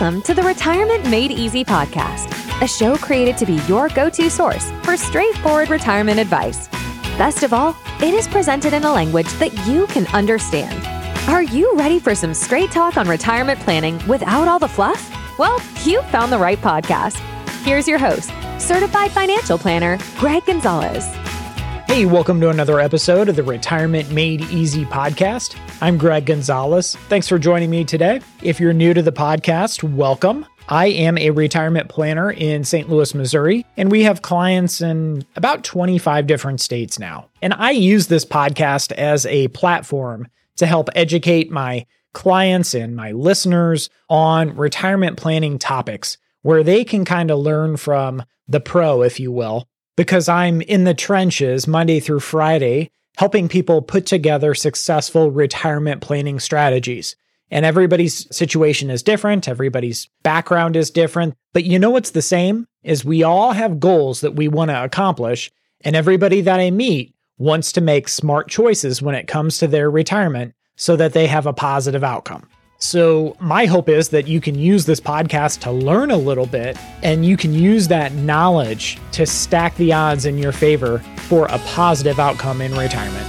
Welcome to the Retirement Made Easy podcast, a show created to be your go to source for straightforward retirement advice. Best of all, it is presented in a language that you can understand. Are you ready for some straight talk on retirement planning without all the fluff? Well, you found the right podcast. Here's your host, certified financial planner, Gregg Gonzalez. Hey, welcome to another episode of the Retirement Made Easy podcast. I'm Gregg Gonzalez. Thanks for joining me today. If you're new to the podcast, welcome. I am a retirement planner in St. Louis, Missouri, and we have clients in about 25 different states now. And I use this podcast as a platform to help educate my clients and my listeners on retirement planning topics where they can kind of learn from the pro, if you will, because I'm in the trenches Monday through Friday, helping people put together successful retirement planning strategies. And everybody's situation is different, everybody's background is different. But you know what's the same? Is we all have goals that we want to accomplish, and everybody that I meet wants to make smart choices when it comes to their retirement so that they have a positive outcome. So, my hope is that you can use this podcast to learn a little bit and you can use that knowledge to stack the odds in your favor for a positive outcome in retirement.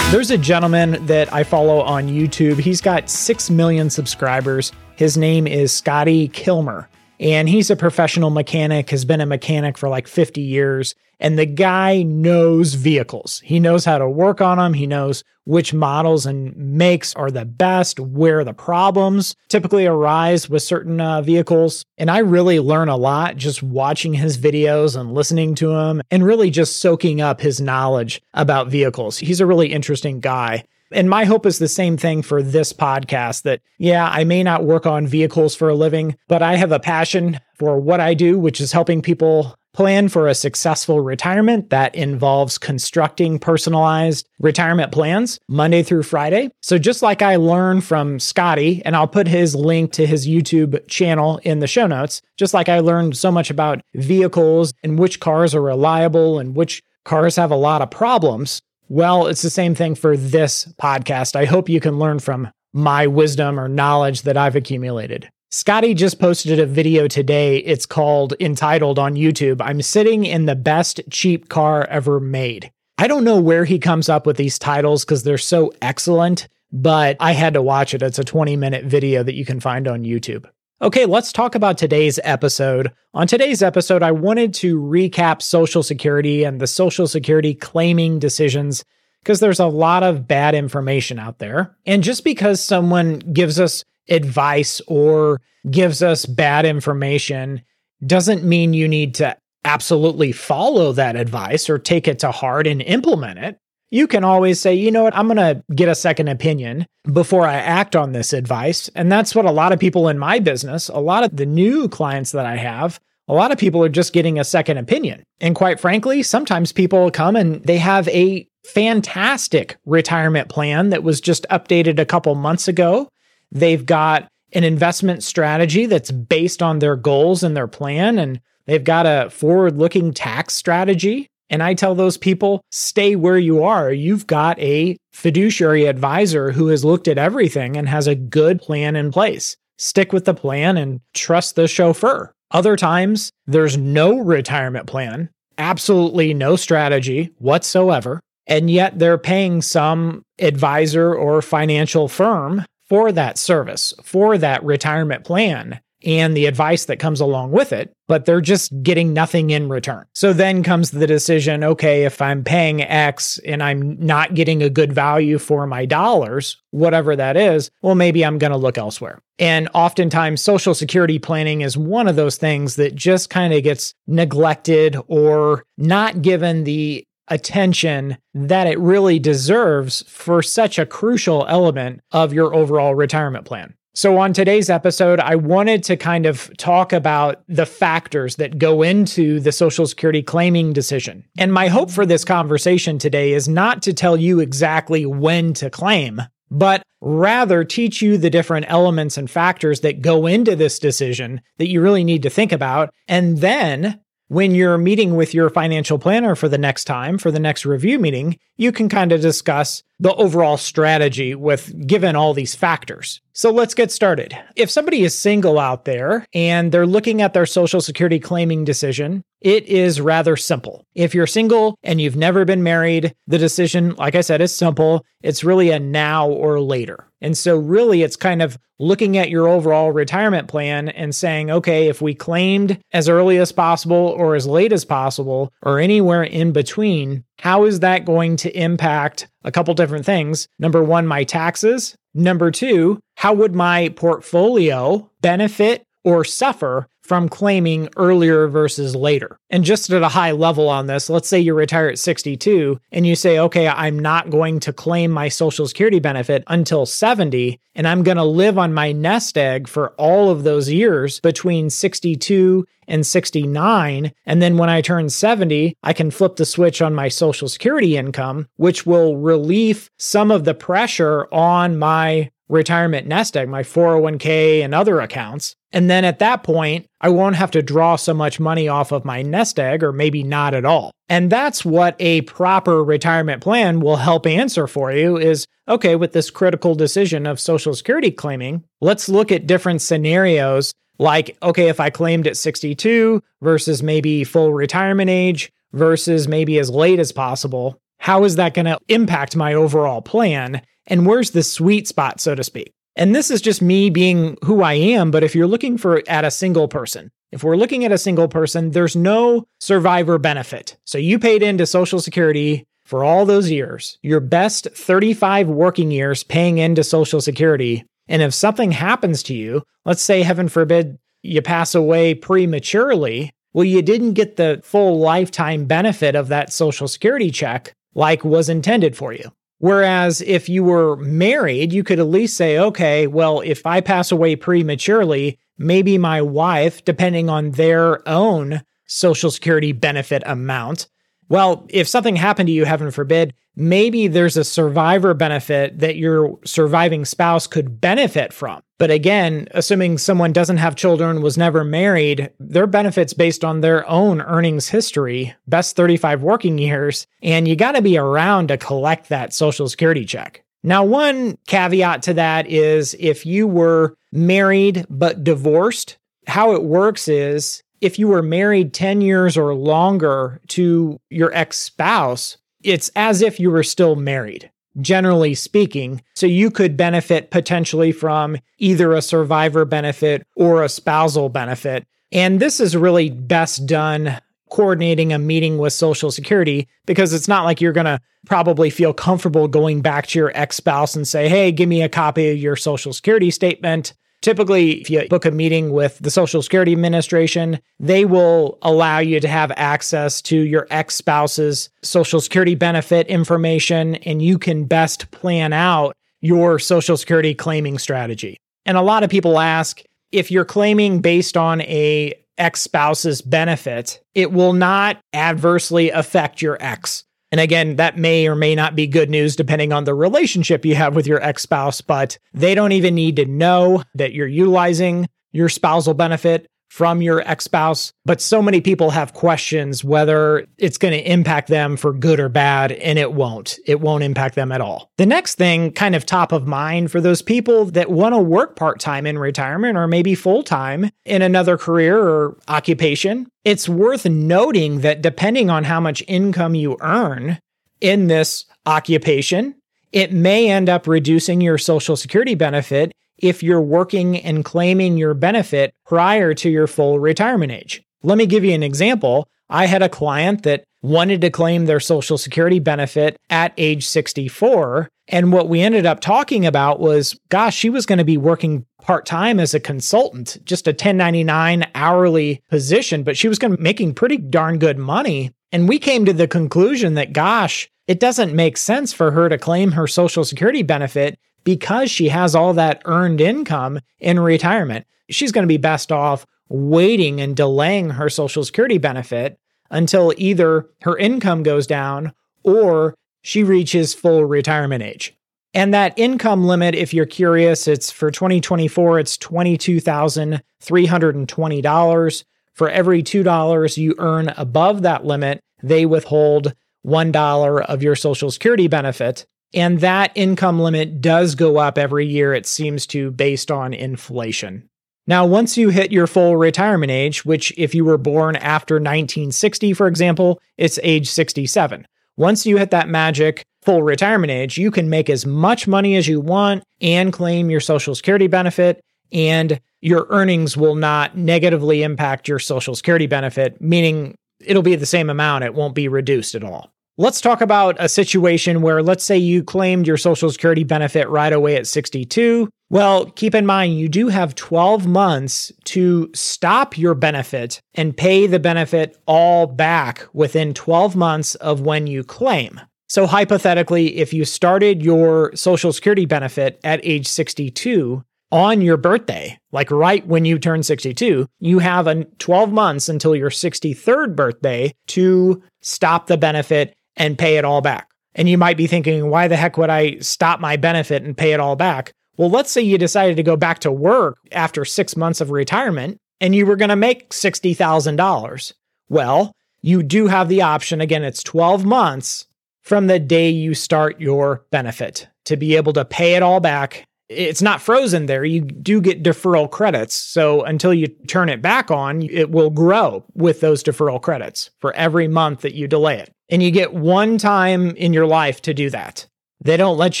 There's a gentleman that I follow on YouTube. He's got 6 million subscribers. His name is Scotty Kilmer and he's a professional mechanic, has been a mechanic for like 50 years. And the guy knows vehicles. He knows how to work on them. He knows which models and makes are the best, where the problems typically arise with certain uh, vehicles. And I really learn a lot just watching his videos and listening to him and really just soaking up his knowledge about vehicles. He's a really interesting guy. And my hope is the same thing for this podcast that, yeah, I may not work on vehicles for a living, but I have a passion for what I do, which is helping people plan for a successful retirement that involves constructing personalized retirement plans Monday through Friday. So, just like I learned from Scotty, and I'll put his link to his YouTube channel in the show notes, just like I learned so much about vehicles and which cars are reliable and which cars have a lot of problems. Well, it's the same thing for this podcast. I hope you can learn from my wisdom or knowledge that I've accumulated. Scotty just posted a video today. It's called entitled on YouTube, I'm sitting in the best cheap car ever made. I don't know where he comes up with these titles because they're so excellent, but I had to watch it. It's a 20 minute video that you can find on YouTube. Okay, let's talk about today's episode. On today's episode, I wanted to recap Social Security and the Social Security claiming decisions because there's a lot of bad information out there. And just because someone gives us advice or gives us bad information doesn't mean you need to absolutely follow that advice or take it to heart and implement it you can always say, you know what, I'm going to get a second opinion before I act on this advice. And that's what a lot of people in my business, a lot of the new clients that I have, a lot of people are just getting a second opinion. And quite frankly, sometimes people come and they have a fantastic retirement plan that was just updated a couple months ago. They've got an investment strategy that's based on their goals and their plan, and they've got a forward looking tax strategy and I tell those people, stay where you are. You've got a fiduciary advisor who has looked at everything and has a good plan in place. Stick with the plan and trust the chauffeur. Other times, there's no retirement plan, absolutely no strategy whatsoever. And yet they're paying some advisor or financial firm for that service, for that retirement plan and the advice that comes along with it, but they're just getting nothing in return. So then comes the decision okay, if I'm paying X and I'm not getting a good value for my dollars, whatever that is, well, maybe I'm going to look elsewhere. And oftentimes, Social Security planning is one of those things that just kind of gets neglected or not given the attention that it really deserves for such a crucial element of your overall retirement plan. So, on today's episode, I wanted to kind of talk about the factors that go into the Social Security claiming decision. And my hope for this conversation today is not to tell you exactly when to claim, but rather teach you the different elements and factors that go into this decision that you really need to think about. And then when you're meeting with your financial planner for the next time, for the next review meeting, you can kind of discuss the overall strategy with given all these factors. So let's get started. If somebody is single out there and they're looking at their social security claiming decision, it is rather simple. If you're single and you've never been married, the decision, like I said, is simple. It's really a now or later. And so, really, it's kind of looking at your overall retirement plan and saying, okay, if we claimed as early as possible or as late as possible or anywhere in between, how is that going to impact a couple different things? Number one, my taxes. Number two, how would my portfolio benefit or suffer from claiming earlier versus later. And just at a high level on this, let's say you retire at 62 and you say, okay, I'm not going to claim my Social Security benefit until 70, and I'm going to live on my nest egg for all of those years between 62 and 69. And then when I turn 70, I can flip the switch on my Social Security income, which will relieve some of the pressure on my retirement nest egg, my 401k and other accounts. And then at that point, I won't have to draw so much money off of my nest egg, or maybe not at all. And that's what a proper retirement plan will help answer for you is okay, with this critical decision of Social Security claiming, let's look at different scenarios like, okay, if I claimed at 62 versus maybe full retirement age versus maybe as late as possible, how is that going to impact my overall plan? And where's the sweet spot, so to speak? And this is just me being who I am. But if you're looking for at a single person, if we're looking at a single person, there's no survivor benefit. So you paid into Social Security for all those years, your best 35 working years paying into Social Security. And if something happens to you, let's say, heaven forbid, you pass away prematurely, well, you didn't get the full lifetime benefit of that Social Security check like was intended for you. Whereas if you were married, you could at least say, okay, well, if I pass away prematurely, maybe my wife, depending on their own Social Security benefit amount, well, if something happened to you, heaven forbid, maybe there's a survivor benefit that your surviving spouse could benefit from. But again, assuming someone doesn't have children, was never married, their benefits based on their own earnings history, best 35 working years, and you got to be around to collect that social security check. Now, one caveat to that is if you were married but divorced, how it works is if you were married 10 years or longer to your ex spouse, it's as if you were still married, generally speaking. So you could benefit potentially from either a survivor benefit or a spousal benefit. And this is really best done coordinating a meeting with Social Security because it's not like you're going to probably feel comfortable going back to your ex spouse and say, Hey, give me a copy of your Social Security statement. Typically, if you book a meeting with the Social Security Administration, they will allow you to have access to your ex spouse's Social Security benefit information, and you can best plan out your Social Security claiming strategy. And a lot of people ask if you're claiming based on a ex spouse's benefit, it will not adversely affect your ex. And again, that may or may not be good news depending on the relationship you have with your ex spouse, but they don't even need to know that you're utilizing your spousal benefit from your ex spouse. But so many people have questions whether it's going to impact them for good or bad, and it won't. It won't impact them at all. The next thing, kind of top of mind for those people that want to work part time in retirement or maybe full time in another career or occupation, it's worth noting that depending on how much income you earn in this occupation, it may end up reducing your Social Security benefit if you're working and claiming your benefit prior to your full retirement age. Let me give you an example. I had a client that wanted to claim their Social Security benefit at age 64. And what we ended up talking about was gosh, she was going to be working part time as a consultant, just a 1099 hourly position, but she was going to be making pretty darn good money. And we came to the conclusion that, gosh, it doesn't make sense for her to claim her Social Security benefit because she has all that earned income in retirement. She's going to be best off waiting and delaying her Social Security benefit until either her income goes down or she reaches full retirement age. And that income limit, if you're curious, it's for 2024, it's $22,320. For every $2 you earn above that limit, they withhold $1 of your Social Security benefit. And that income limit does go up every year, it seems to, based on inflation. Now, once you hit your full retirement age, which if you were born after 1960, for example, it's age 67. Once you hit that magic full retirement age, you can make as much money as you want and claim your Social Security benefit, and your earnings will not negatively impact your Social Security benefit, meaning it'll be the same amount, it won't be reduced at all. Let's talk about a situation where, let's say, you claimed your Social Security benefit right away at 62. Well, keep in mind, you do have 12 months to stop your benefit and pay the benefit all back within 12 months of when you claim. So, hypothetically, if you started your Social Security benefit at age 62, on your birthday, like right when you turn 62, you have a 12 months until your 63rd birthday to stop the benefit and pay it all back. And you might be thinking, why the heck would I stop my benefit and pay it all back? Well, let's say you decided to go back to work after six months of retirement and you were going to make $60,000. Well, you do have the option. Again, it's 12 months from the day you start your benefit to be able to pay it all back it's not frozen there. You do get deferral credits. So until you turn it back on, it will grow with those deferral credits for every month that you delay it. And you get one time in your life to do that. They don't let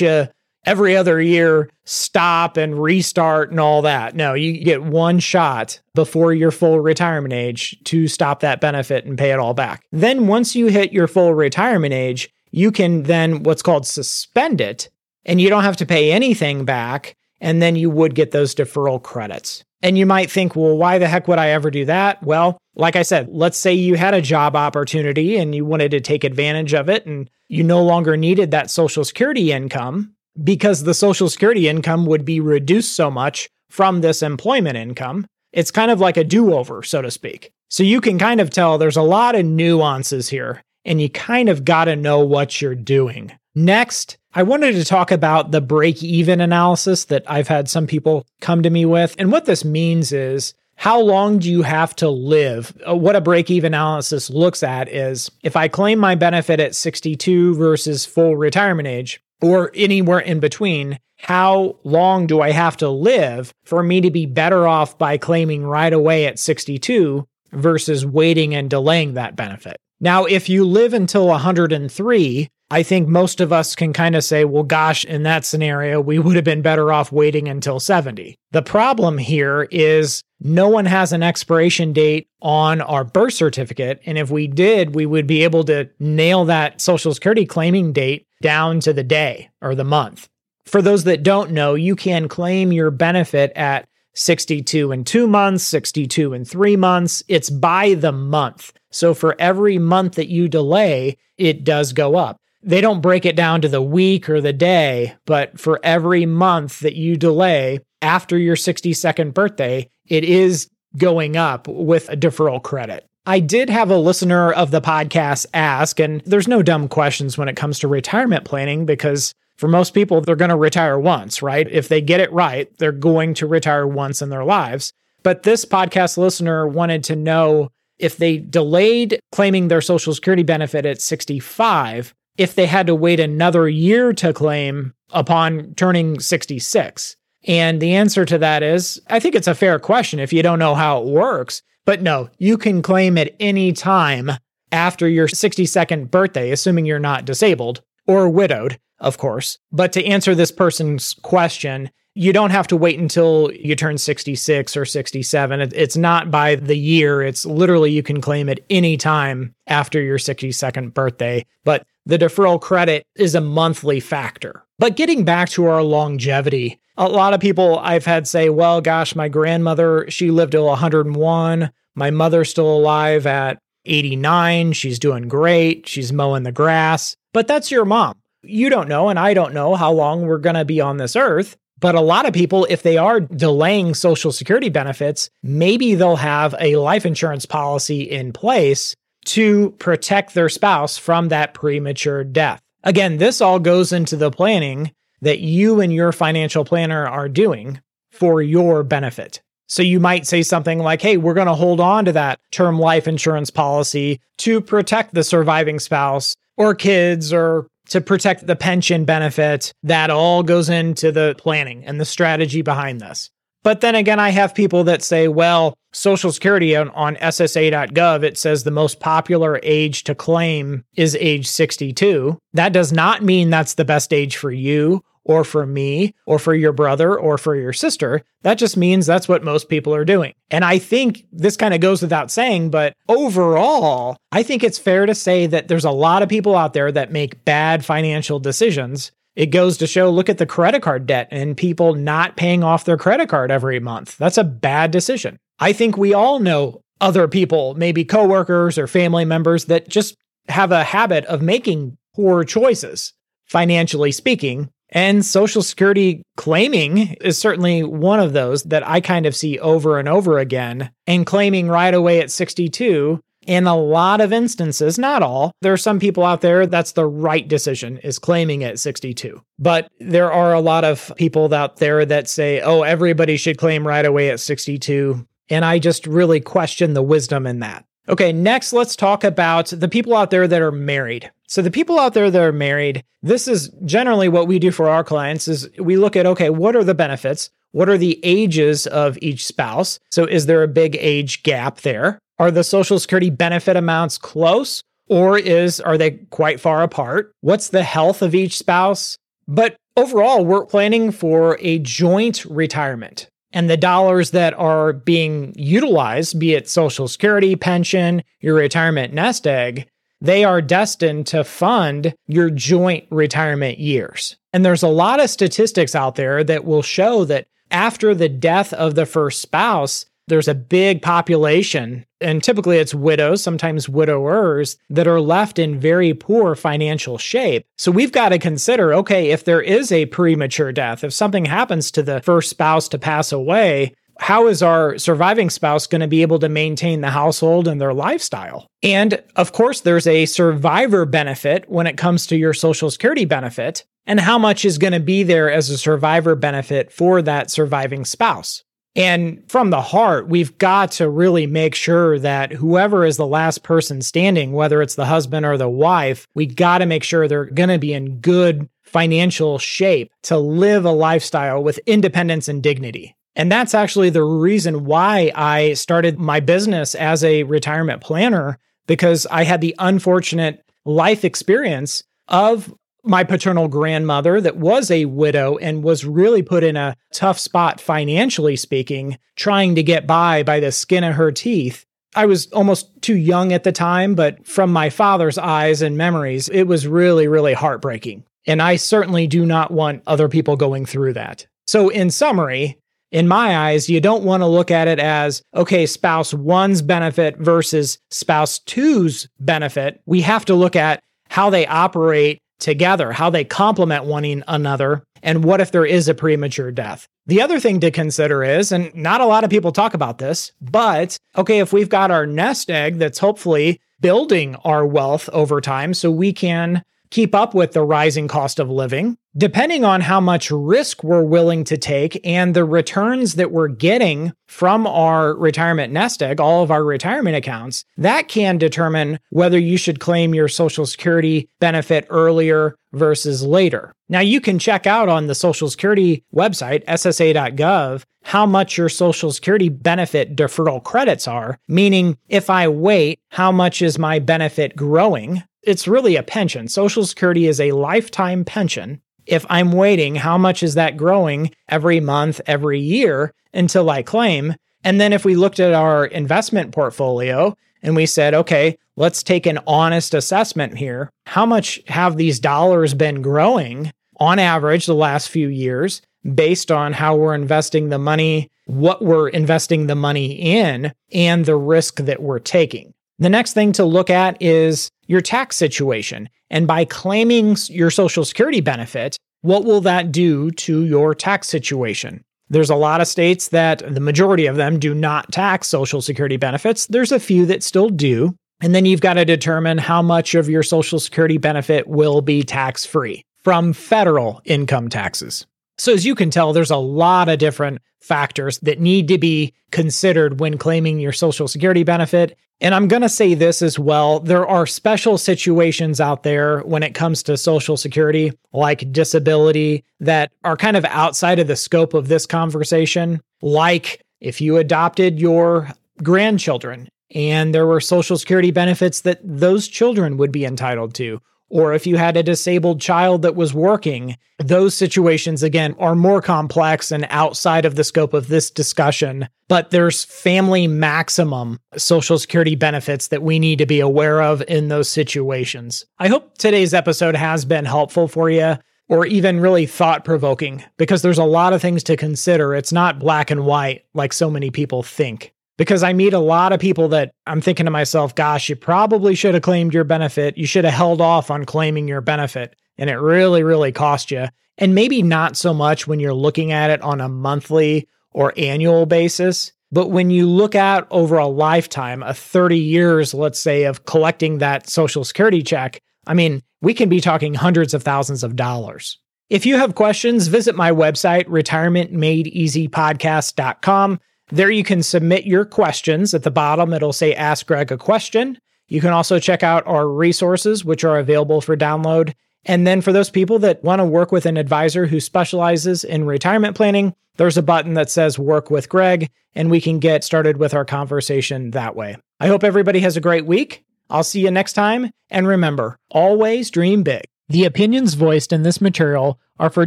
you every other year stop and restart and all that. No, you get one shot before your full retirement age to stop that benefit and pay it all back. Then once you hit your full retirement age, you can then what's called suspend it and you don't have to pay anything back. And then you would get those deferral credits. And you might think, well, why the heck would I ever do that? Well, like I said, let's say you had a job opportunity and you wanted to take advantage of it and you no longer needed that Social Security income because the Social Security income would be reduced so much from this employment income. It's kind of like a do over, so to speak. So you can kind of tell there's a lot of nuances here and you kind of got to know what you're doing. Next, I wanted to talk about the break even analysis that I've had some people come to me with. And what this means is how long do you have to live? Uh, what a break even analysis looks at is if I claim my benefit at 62 versus full retirement age, or anywhere in between, how long do I have to live for me to be better off by claiming right away at 62 versus waiting and delaying that benefit? Now, if you live until 103, I think most of us can kind of say, well, gosh, in that scenario, we would have been better off waiting until 70. The problem here is no one has an expiration date on our birth certificate. And if we did, we would be able to nail that Social Security claiming date down to the day or the month. For those that don't know, you can claim your benefit at 62 and two months, 62 and three months. It's by the month. So for every month that you delay, it does go up they don't break it down to the week or the day, but for every month that you delay after your 62nd birthday, it is going up with a deferral credit. I did have a listener of the podcast ask, and there's no dumb questions when it comes to retirement planning because for most people, they're going to retire once, right? If they get it right, they're going to retire once in their lives. But this podcast listener wanted to know if they delayed claiming their Social Security benefit at 65, if they had to wait another year to claim upon turning 66? And the answer to that is I think it's a fair question if you don't know how it works. But no, you can claim at any time after your 62nd birthday, assuming you're not disabled or widowed, of course. But to answer this person's question, you don't have to wait until you turn 66 or 67. It's not by the year. It's literally you can claim at any time after your 62nd birthday. But the deferral credit is a monthly factor. But getting back to our longevity, a lot of people I've had say, well, gosh, my grandmother, she lived till 101. My mother's still alive at 89. She's doing great. She's mowing the grass. But that's your mom. You don't know, and I don't know how long we're going to be on this earth. But a lot of people, if they are delaying Social Security benefits, maybe they'll have a life insurance policy in place to protect their spouse from that premature death. Again, this all goes into the planning that you and your financial planner are doing for your benefit. So you might say something like, hey, we're going to hold on to that term life insurance policy to protect the surviving spouse or kids or to protect the pension benefit. That all goes into the planning and the strategy behind this. But then again, I have people that say, well, Social Security on, on, SSA.gov, it says the most popular age to claim is age 62. That does not mean that's the best age for you or for me or for your brother or for your sister. That just means that's what most people are doing. And I think this kind of goes without saying, but overall, I think it's fair to say that there's a lot of people out there that make bad financial decisions it goes to show look at the credit card debt and people not paying off their credit card every month. That's a bad decision. I think we all know other people, maybe coworkers or family members, that just have a habit of making poor choices, financially speaking. And Social Security claiming is certainly one of those that I kind of see over and over again. And claiming right away at 62 in a lot of instances, not all, there are some people out there that's the right decision is claiming at 62. But there are a lot of people out there that say, oh, everybody should claim right away at 62. And I just really question the wisdom in that. Okay, next, let's talk about the people out there that are married. So the people out there that are married, this is generally what we do for our clients is we look at, okay, what are the benefits? What are the ages of each spouse? So is there a big age gap there? Are the Social Security benefit amounts close or is are they quite far apart? What's the health of each spouse? But overall, we're planning for a joint retirement. And the dollars that are being utilized, be it Social Security, pension, your retirement nest egg, they are destined to fund your joint retirement years. And there's a lot of statistics out there that will show that after the death of the first spouse, there's a big population, and typically it's widows, sometimes widowers, that are left in very poor financial shape. So we've got to consider okay, if there is a premature death, if something happens to the first spouse to pass away, how is our surviving spouse going to be able to maintain the household and their lifestyle? And of course, there's a survivor benefit when it comes to your Social Security benefit, and how much is going to be there as a survivor benefit for that surviving spouse. And from the heart, we've got to really make sure that whoever is the last person standing, whether it's the husband or the wife, we got to make sure they're going to be in good financial shape to live a lifestyle with independence and dignity. And that's actually the reason why I started my business as a retirement planner, because I had the unfortunate life experience of my paternal grandmother that was a widow and was really put in a tough spot financially speaking, trying to get by by the skin of her teeth. I was almost too young at the time, but from my father's eyes and memories, it was really, really heartbreaking. And I certainly do not want other people going through that. So, in summary, in my eyes, you don't want to look at it as, okay, spouse one's benefit versus spouse two's benefit. We have to look at how they operate together, how they complement one another, and what if there is a premature death. The other thing to consider is, and not a lot of people talk about this, but okay, if we've got our nest egg that's hopefully building our wealth over time so we can keep up with the rising cost of living, depending on how much risk we're willing to take and the returns that we're getting from our retirement nest egg, all of our retirement accounts, that can determine whether you should claim your Social Security benefit earlier versus later. Now, you can check out on the Social Security website, ssa.gov, how much your Social Security benefit deferral credits are, meaning if I wait, how much is my benefit growing? it's really a pension. Social Security is a lifetime pension. If I'm waiting, how much is that growing every month, every year until I claim? And then if we looked at our investment portfolio and we said, okay, let's take an honest assessment here. How much have these dollars been growing on average the last few years based on how we're investing the money, what we're investing the money in, and the risk that we're taking? The next thing to look at is your tax situation. And by claiming your Social Security benefit, what will that do to your tax situation? There's a lot of states that the majority of them do not tax Social Security benefits. There's a few that still do. And then you've got to determine how much of your Social Security benefit will be tax free from federal income taxes. So, as you can tell, there's a lot of different factors that need to be considered when claiming your Social Security benefit. And I'm going to say this as well there are special situations out there when it comes to Social Security, like disability, that are kind of outside of the scope of this conversation. Like if you adopted your grandchildren and there were Social Security benefits that those children would be entitled to, or if you had a disabled child that was working, those situations, again, are more complex and outside of the scope of this discussion. But there's family maximum Social Security benefits that we need to be aware of in those situations. I hope today's episode has been helpful for you. Or even really thought provoking, because there's a lot of things to consider. It's not black and white like so many people think because I meet a lot of people that I'm thinking to myself, gosh, you probably should have claimed your benefit. You should have held off on claiming your benefit. And it really, really cost you. And maybe not so much when you're looking at it on a monthly or annual basis. But when you look at over a lifetime, a 30 years, let's say, of collecting that Social Security check, I mean, we can be talking hundreds of thousands of dollars. If you have questions, visit my website, retirementmadeeasypodcast.com. There you can submit your questions. At the bottom, it'll say Ask Gregg a question. You can also check out our resources, which are available for download. And then for those people that want to work with an advisor who specializes in retirement planning, there's a button that says Work with Gregg, and we can get started with our conversation that way. I hope everybody has a great week. I'll see you next time. And remember, always dream big. The opinions voiced in this material are for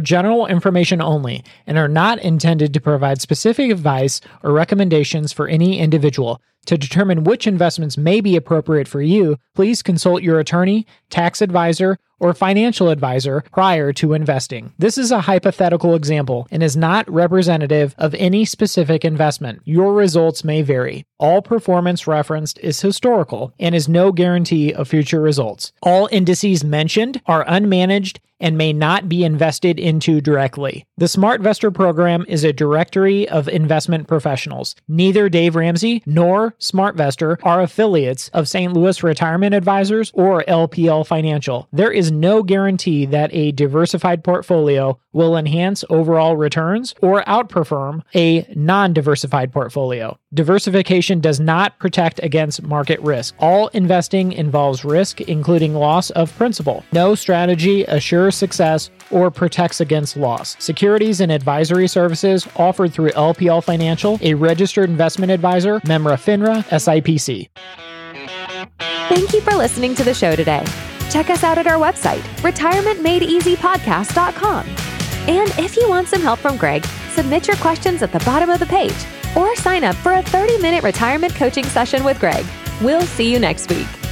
general information only and are not intended to provide specific advice or recommendations for any individual. To determine which investments may be appropriate for you, please consult your attorney, tax advisor, or financial advisor prior to investing. This is a hypothetical example and is not representative of any specific investment. Your results may vary. All performance referenced is historical and is no guarantee of future results. All indices mentioned are unmanaged and may not be invested into directly. The SmartVestor program is a directory of investment professionals. Neither Dave Ramsey nor SmartVestor are affiliates of St. Louis Retirement Advisors or LPL Financial. There is no guarantee that a diversified portfolio will enhance overall returns or outperform a non diversified portfolio. Diversification does not protect against market risk. All investing involves risk, including loss of principal. No strategy assures success or protects against loss. Securities and advisory services offered through LPL Financial, a registered investment advisor, member FINRA, SIPC. Thank you for listening to the show today. Check us out at our website, retirementmadeeasypodcast.com. And if you want some help from Gregg, submit your questions at the bottom of the page or sign up for a 30 minute retirement coaching session with Gregg. We'll see you next week.